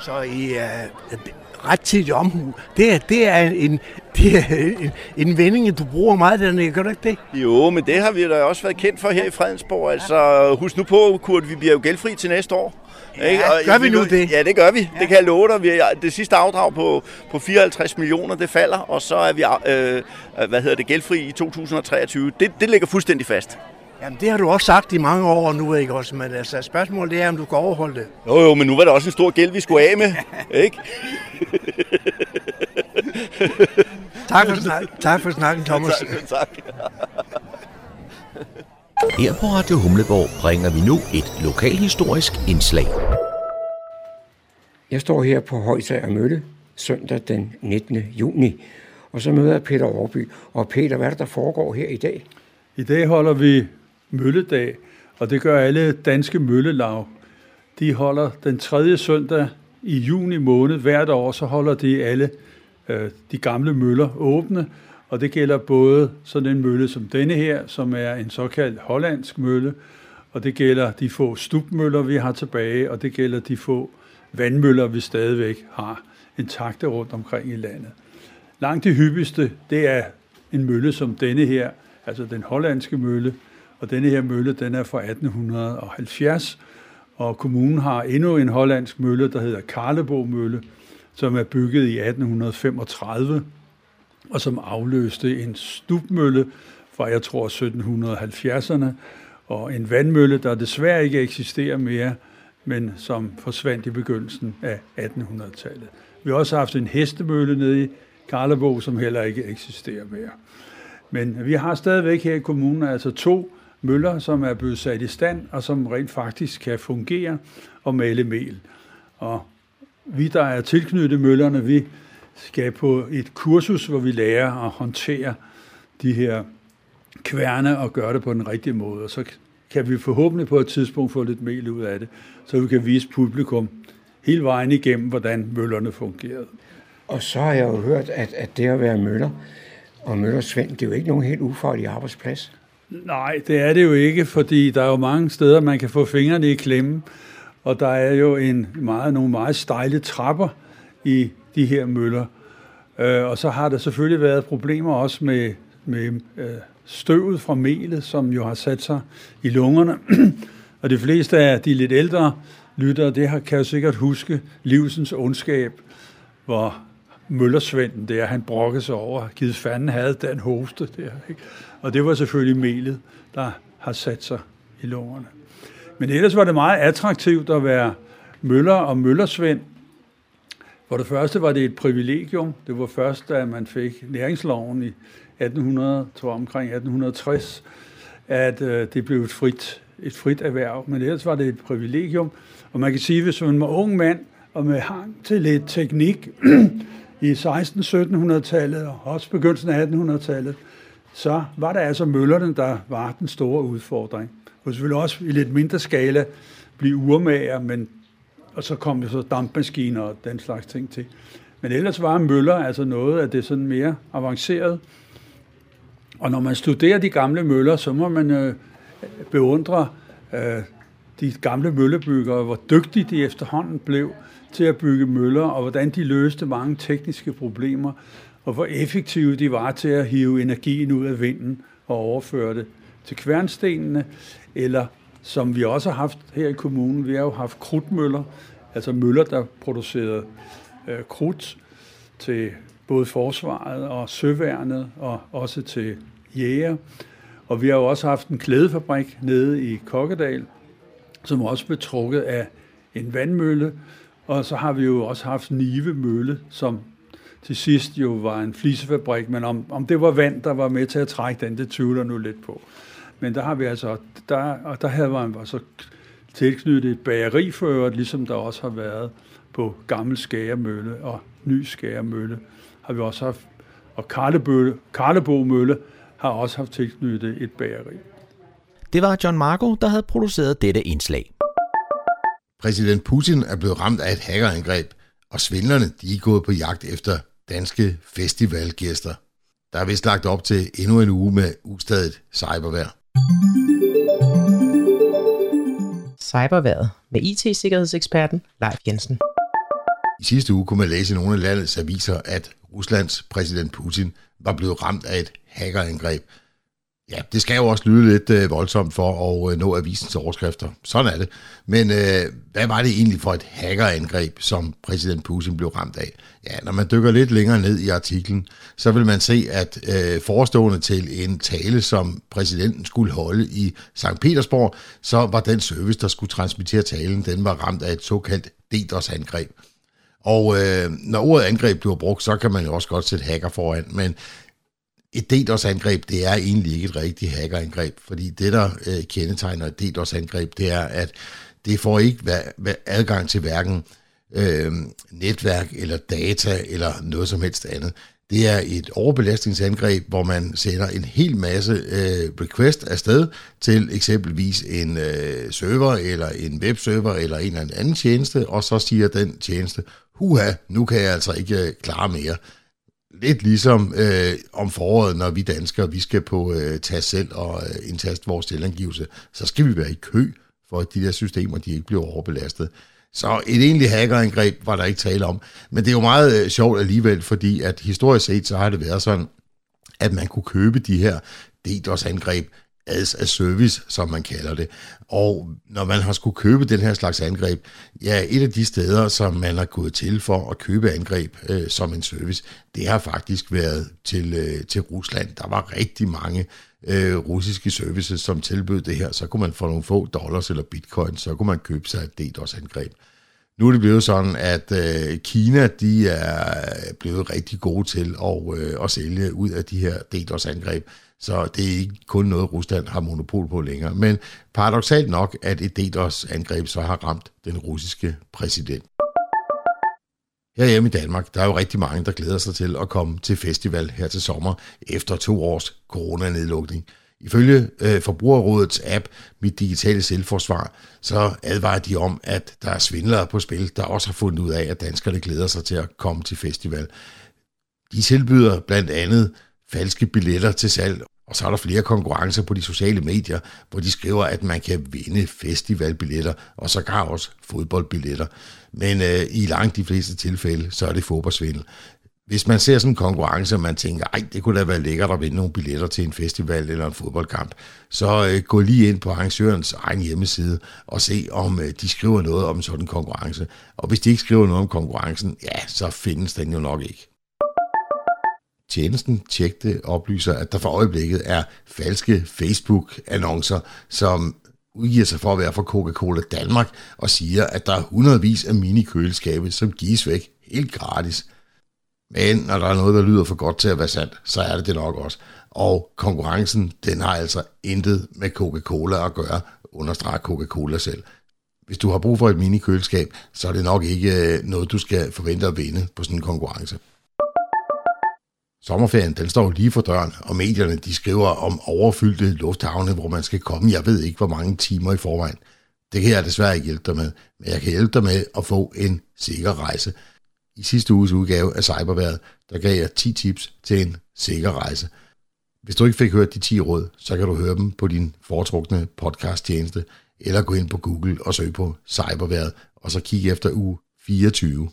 Så I uh, rettidig omhu, det er, det er, en, det er en, en vending, du bruger meget dernede, gør du ikke det? Jo, men det har vi da også været kendt for her i Fredensborg. Altså, husk nu på, Kurt, vi bliver jo gældfri til næste år. Ja, ikke? Og, gør vi nu det? Ja, det gør vi. Ja. Det kan jeg love dig. Vi er, det sidste afdrag på, på 54 millioner, det falder, og så er vi øh, hvad hedder det, gældfri i 2023. Det, det ligger fuldstændig fast. Jamen, det har du også sagt i mange år nu, ikke også? Men altså, spørgsmålet er, om du kan overholde det. Jo, jo, men nu var der også en stor gæld, vi skulle af med, ikke? tak, for snak, tak for snakken, Thomas. tak, tak. Her på Radio Humleborg bringer vi nu et lokalhistorisk indslag. Jeg står her på Højsager Mølle søndag den 19. juni, og så møder jeg Peter Overby. Og Peter, hvad er det, der foregår her i dag? I dag holder vi mølledag, og det gør alle danske møllelag. De holder den tredje søndag i juni måned hvert år, så holder de alle øh, de gamle møller åbne, og det gælder både sådan en mølle som denne her, som er en såkaldt hollandsk mølle, og det gælder de få stubmøller, vi har tilbage, og det gælder de få vandmøller, vi stadigvæk har intakte rundt omkring i landet. Langt det hyppigste, det er en mølle som denne her, altså den hollandske mølle, og denne her mølle, den er fra 1870, Og kommunen har endnu en hollandsk mølle, der hedder Karlebo Mølle, som er bygget i 1835, og som afløste en stubmølle fra, jeg tror, 1770'erne, og en vandmølle, der desværre ikke eksisterer mere, men som forsvandt i begyndelsen af 1800-tallet. Vi har også haft en hestemølle nede i Karlebo, som heller ikke eksisterer mere. Men vi har stadigvæk her i kommunen altså to møller, som er blevet sat i stand, og som rent faktisk kan fungere og male mel. Og vi, der er tilknyttet møllerne, vi skal på et kursus, hvor vi lærer at håndtere de her kværne og gøre det på den rigtige måde. Og så kan vi forhåbentlig på et tidspunkt få lidt mel ud af det, så vi kan vise publikum hele vejen igennem, hvordan møllerne fungerede. Og så har jeg jo hørt, at, at det at være møller og møllersvend, det er jo ikke nogen helt ufarlig arbejdsplads. Nej, det er det jo ikke, fordi der er jo mange steder, man kan få fingrene i klemme, og der er jo en meget, nogle meget stejle trapper i de her møller. Øh, og så har der selvfølgelig været problemer også med, med øh, støvet fra melet, som jo har sat sig i lungerne. og de fleste af de lidt ældre lyttere, det har, kan jo sikkert huske livsens ondskab, hvor Møllersvenden der, han brokkede sig over, givet fanden havde den hoste der. Ikke? Og det var selvfølgelig melet, der har sat sig i lungerne. Men ellers var det meget attraktivt at være møller og møllersvend. For det første var det et privilegium. Det var først, da man fik næringsloven i 1800, tror jeg, omkring 1860, at øh, det blev et frit, et frit erhverv. Men ellers var det et privilegium. Og man kan sige, hvis man var ung mand og med hang til lidt teknik i 16-1700-tallet og også begyndelsen af 1800-tallet, så var der altså møllerne, der var den store udfordring. Og selvfølgelig også i lidt mindre skala blive urmager, men og så kom jo så dampmaskiner og den slags ting til. Men ellers var møller altså noget af det sådan mere avanceret. Og når man studerer de gamle møller, så må man øh, beundre øh, de gamle møllebyggere, hvor dygtige de efterhånden blev til at bygge møller, og hvordan de løste mange tekniske problemer, og hvor effektive de var til at hive energien ud af vinden og overføre det til kværnstenene, eller som vi også har haft her i kommunen, vi har jo haft krudtmøller, altså møller, der producerede øh, krudt til både forsvaret og søværnet, og også til jæger. Og vi har jo også haft en klædefabrik nede i Kokkedal, som også blev trukket af en vandmølle, og så har vi jo også haft Nive Mølle, som til sidst jo var en flisefabrik, men om, om det var vand, der var med til at trække den, det tvivler nu lidt på. Men der har vi altså, der, og der havde man så tilknyttet et bageri før, ligesom der også har været på Gammel Skæremølle og Ny Skæremølle, har vi også haft, og Karlebølle, Karlebo Mølle har også haft tilknyttet et bageri. Det var John Marco, der havde produceret dette indslag. Præsident Putin er blevet ramt af et hackerangreb, og svindlerne de er gået på jagt efter danske festivalgæster. Der er vist lagt op til endnu en uge med ustadigt cybervær. Cyberværet med IT-sikkerhedseksperten Leif Jensen. I sidste uge kunne man læse i nogle af landets aviser, at Ruslands præsident Putin var blevet ramt af et hackerangreb, Ja, det skal jo også lyde lidt øh, voldsomt for at øh, nå avisens overskrifter. Sådan er det. Men øh, hvad var det egentlig for et hackerangreb, som præsident Putin blev ramt af? Ja, når man dykker lidt længere ned i artiklen, så vil man se, at øh, forestående til en tale, som præsidenten skulle holde i St. Petersborg, så var den service, der skulle transmittere talen, den var ramt af et såkaldt DDoS-angreb. Og øh, når ordet angreb bliver brugt, så kan man jo også godt sætte hacker foran, men et DDoS-angreb, det er egentlig ikke et rigtigt hackerangreb, fordi det, der øh, kendetegner et DDoS-angreb, det er, at det får ikke adgang til hverken øh, netværk eller data eller noget som helst andet. Det er et overbelastningsangreb, hvor man sender en hel masse øh, request afsted til eksempelvis en øh, server eller en webserver eller en eller anden tjeneste, og så siger den tjeneste, huha, nu kan jeg altså ikke øh, klare mere lidt ligesom øh, om foråret, når vi danskere vi skal på øh, tast selv og øh, indtaste vores selvangivelse, så skal vi være i kø for at de der systemer de ikke bliver overbelastet. Så et egentligt hackerangreb var der ikke tale om. Men det er jo meget øh, sjovt alligevel, fordi at historisk set så har det været sådan, at man kunne købe de her DDoS-angreb as a service, som man kalder det. Og når man har skulle købe den her slags angreb, ja, et af de steder, som man har gået til for at købe angreb øh, som en service, det har faktisk været til, øh, til Rusland. Der var rigtig mange øh, russiske services, som tilbød det her. Så kunne man få nogle få dollars eller bitcoin, så kunne man købe sig et DDoS-angreb. Nu er det blevet sådan, at øh, Kina de er blevet rigtig gode til at, øh, at sælge ud af de her DDoS-angreb. Så det er ikke kun noget, Rusland har monopol på længere. Men paradoxalt nok, at et DDoS-angreb så har ramt den russiske præsident. Herhjemme i Danmark, der er jo rigtig mange, der glæder sig til at komme til festival her til sommer efter to års coronanedlukning. Ifølge øh, Forbrugerrådets app Mit Digitale Selvforsvar, så advarer de om, at der er svindlere på spil, der også har fundet ud af, at danskerne glæder sig til at komme til festival. De tilbyder blandt andet falske billetter til salg, og så er der flere konkurrencer på de sociale medier, hvor de skriver, at man kan vinde festivalbilletter, og sågar også fodboldbilletter. Men øh, i langt de fleste tilfælde, så er det fodboldsvindel. Hvis man ser sådan en konkurrence, og man tænker, ej, det kunne da være lækkert at vinde nogle billetter til en festival eller en fodboldkamp, så øh, gå lige ind på arrangørens egen hjemmeside og se, om øh, de skriver noget om sådan en konkurrence. Og hvis de ikke skriver noget om konkurrencen, ja, så findes den jo nok ikke. Tjenesten tjekte oplyser, at der for øjeblikket er falske Facebook-annoncer, som udgiver sig for at være fra Coca-Cola Danmark og siger, at der er hundredvis af mini-køleskabe, som gives væk helt gratis. Men når der er noget, der lyder for godt til at være sandt, så er det det nok også. Og konkurrencen, den har altså intet med Coca-Cola at gøre, understreger Coca-Cola selv. Hvis du har brug for et mini-køleskab, så er det nok ikke øh, noget, du skal forvente at vinde på sådan en konkurrence. Sommerferien, den står lige for døren, og medierne de skriver om overfyldte lufthavne, hvor man skal komme, jeg ved ikke hvor mange timer i forvejen. Det kan jeg desværre ikke hjælpe dig med, men jeg kan hjælpe dig med at få en sikker rejse. I sidste uges udgave af Cyberværet, der gav jeg 10 tips til en sikker rejse. Hvis du ikke fik hørt de 10 råd, så kan du høre dem på din foretrukne podcast-tjeneste, eller gå ind på Google og søg på Cyberværet, og så kig efter uge 24.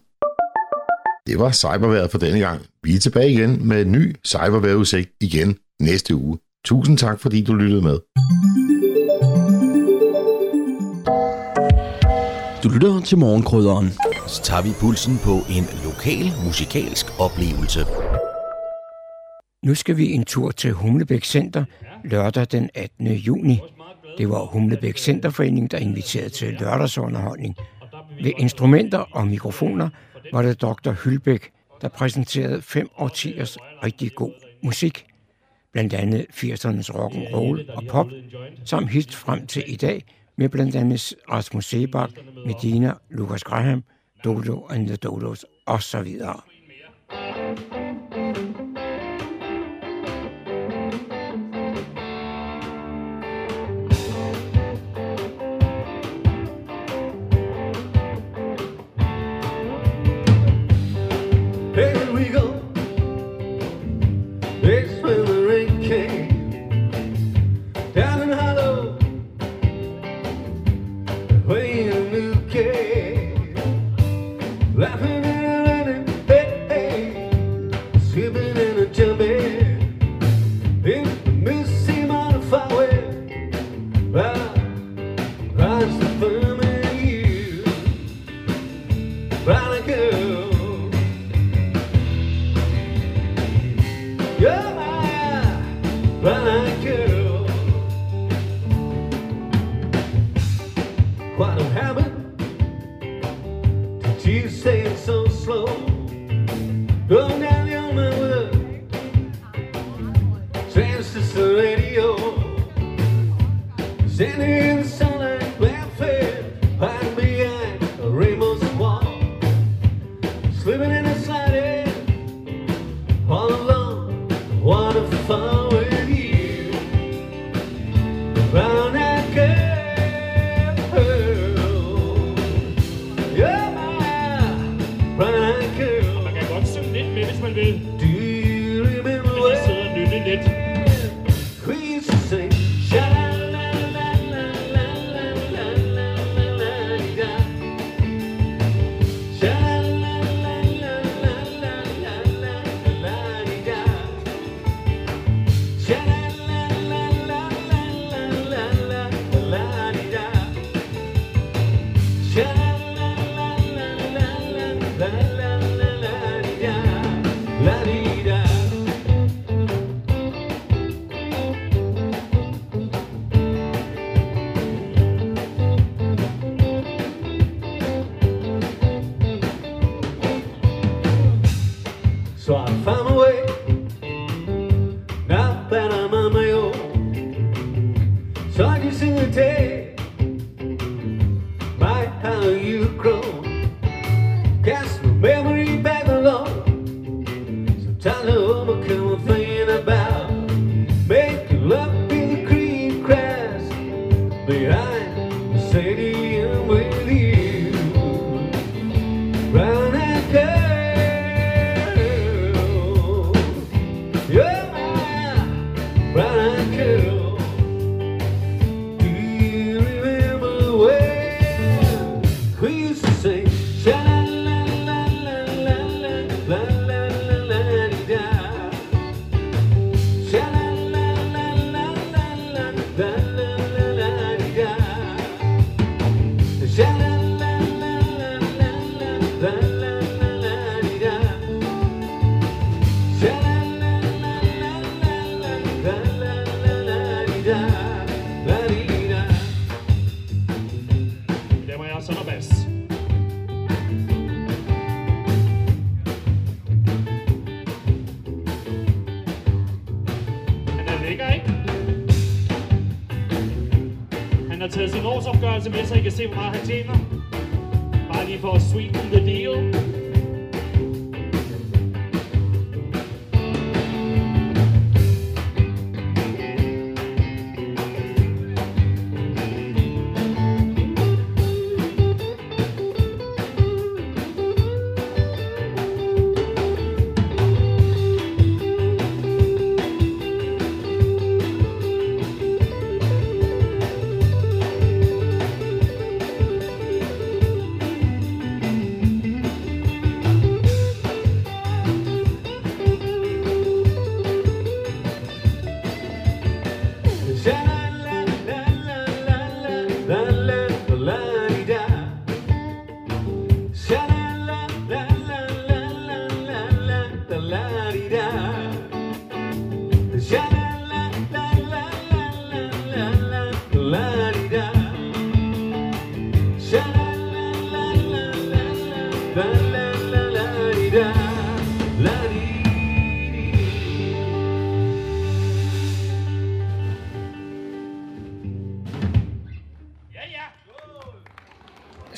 Det var cyberværet for denne gang. Vi er tilbage igen med en ny cyberværetudsigt igen næste uge. Tusind tak, fordi du lyttede med. Du lytter til morgenkrydderen. Så tager vi pulsen på en lokal musikalsk oplevelse. Nu skal vi en tur til Humlebæk Center lørdag den 18. juni. Det var Humlebæk Centerforening, der inviterede til lørdagsunderholdning. Ved instrumenter og mikrofoner var det Dr. Hylbæk, der præsenterede fem årtiers rigtig god musik. Blandt andet 80'ernes rock and roll og pop, som hist frem til i dag med blandt andet Rasmus Sebak, Medina, Lukas Graham, Dodo and the Dodos osv. Give it day. Martin,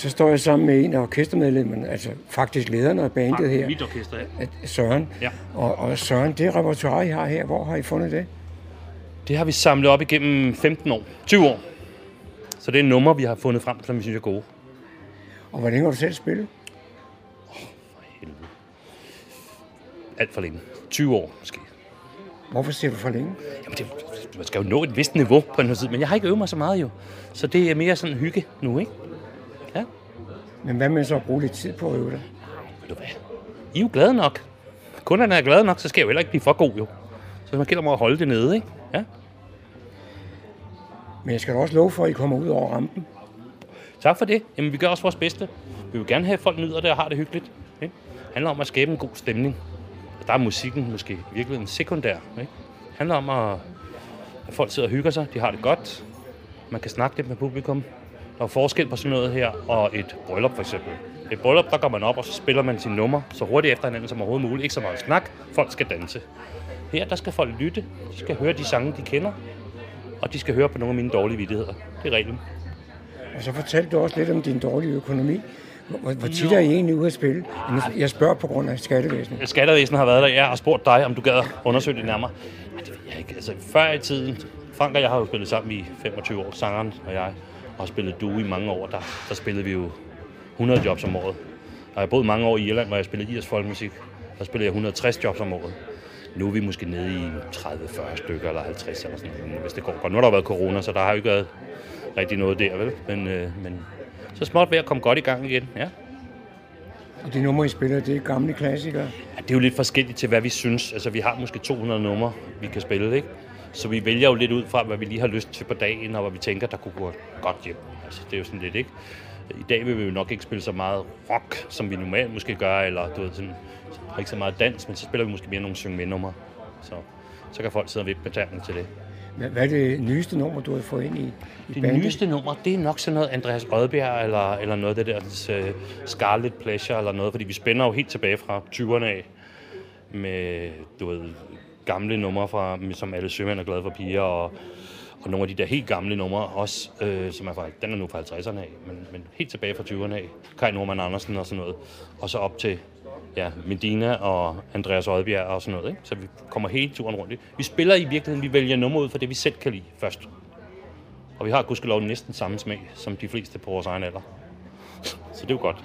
Så står jeg sammen med en af orkestermedlemmerne, altså faktisk lederen af bandet her. Mit orkester, ja. Søren. Ja. Og, og Søren, det repertoire, I har her, hvor har I fundet det? Det har vi samlet op igennem 15 år. 20 år. Så det er numre, vi har fundet frem, som vi synes er gode. Og hvor længe har du selv spillet? Alt for længe. 20 år måske. Hvorfor siger du for længe? Jamen, det, man skal jo nå et vist niveau på en tid, men jeg har ikke øvet mig så meget jo. Så det er mere sådan hygge nu, ikke? Men hvad med så at bruge lidt tid på at øve dig? Ved du hvad? I er jo glade nok. Kunderne er glade nok, så skal jeg jo heller ikke blive for god jo. Så man gælder mig at holde det nede, ikke? Ja. Men jeg skal da også love for, at I kommer ud over rampen. Tak for det. Jamen, vi gør også vores bedste. Vi vil gerne have, at folk nyder det og har det hyggeligt. Ikke? Det handler om at skabe en god stemning. Og der er musikken måske virkelig en sekundær. Ikke? Det handler om, at, at folk sidder og hygger sig. De har det godt. Man kan snakke lidt med publikum. Der er forskel på sådan noget her og et bryllup for eksempel. Et bryllup, der går man op, og så spiller man sine numre så hurtigt efter hinanden som overhovedet muligt. Ikke så meget snak. Folk skal danse. Her, der skal folk lytte. De skal høre de sange, de kender. Og de skal høre på nogle af mine dårlige vidtigheder. Det er reglen. Og så fortalte du også lidt om din dårlige økonomi. Hvor, hvor tit er I egentlig ude at spille? Jeg spørger på grund af skattevæsenet. Skattevæsenet har været der, ja, og spurgt dig, om du gad at undersøge det nærmere. Nej, det ved jeg ikke. Altså, før i tiden, Frank og jeg har jo spillet sammen i 25 år, sangeren og jeg, og har spillet duo i mange år. Der, der spillede vi jo 100 jobs om året. Og jeg har boet mange år i Irland, hvor jeg spillede IS folkmusik. Der spillede jeg 160 jobs om året. Nu er vi måske nede i 30-40 stykker, eller 50 eller sådan noget, hvis det går godt. Nu har der været corona, så der har jo ikke været rigtig noget der, vel? Men, øh, men så småt ved at komme godt i gang igen, ja. Og de numre, I spiller, det er gamle klassikere. Ja, det er jo lidt forskelligt til, hvad vi synes. Altså, vi har måske 200 numre, vi kan spille, ikke? Så vi vælger jo lidt ud fra, hvad vi lige har lyst til på dagen, og hvad vi tænker, der kunne gå godt hjem. Altså, det er jo sådan lidt, ikke? I dag vil vi jo nok ikke spille så meget rock, som vi normalt måske gør, eller du ved, sådan, ikke så meget dans, men så spiller vi måske mere nogle synge med numre. Så, så kan folk sidde og vippe med til det. Hvad, hvad er det nyeste nummer, du har fået ind i, i Det bandet? nyeste nummer, det er nok sådan noget Andreas Rødbjerg, eller, eller noget af det der uh, Scarlet Pleasure, eller noget, fordi vi spænder jo helt tilbage fra 20'erne af, med, du ved, gamle numre, fra, som alle sømænd er glade for piger, og, og nogle af de der helt gamle numre også, øh, som er fra, den er nu fra 50'erne af, men, men helt tilbage fra 20'erne af, Kai Norman Andersen og sådan noget, og så op til ja, Medina og Andreas Oddbjerg og sådan noget, ikke? så vi kommer hele turen rundt. Vi spiller i virkeligheden, vi vælger nummer ud for det, vi selv kan lide først. Og vi har gudskelov næsten samme smag, som de fleste på vores egen alder. Så det er jo godt.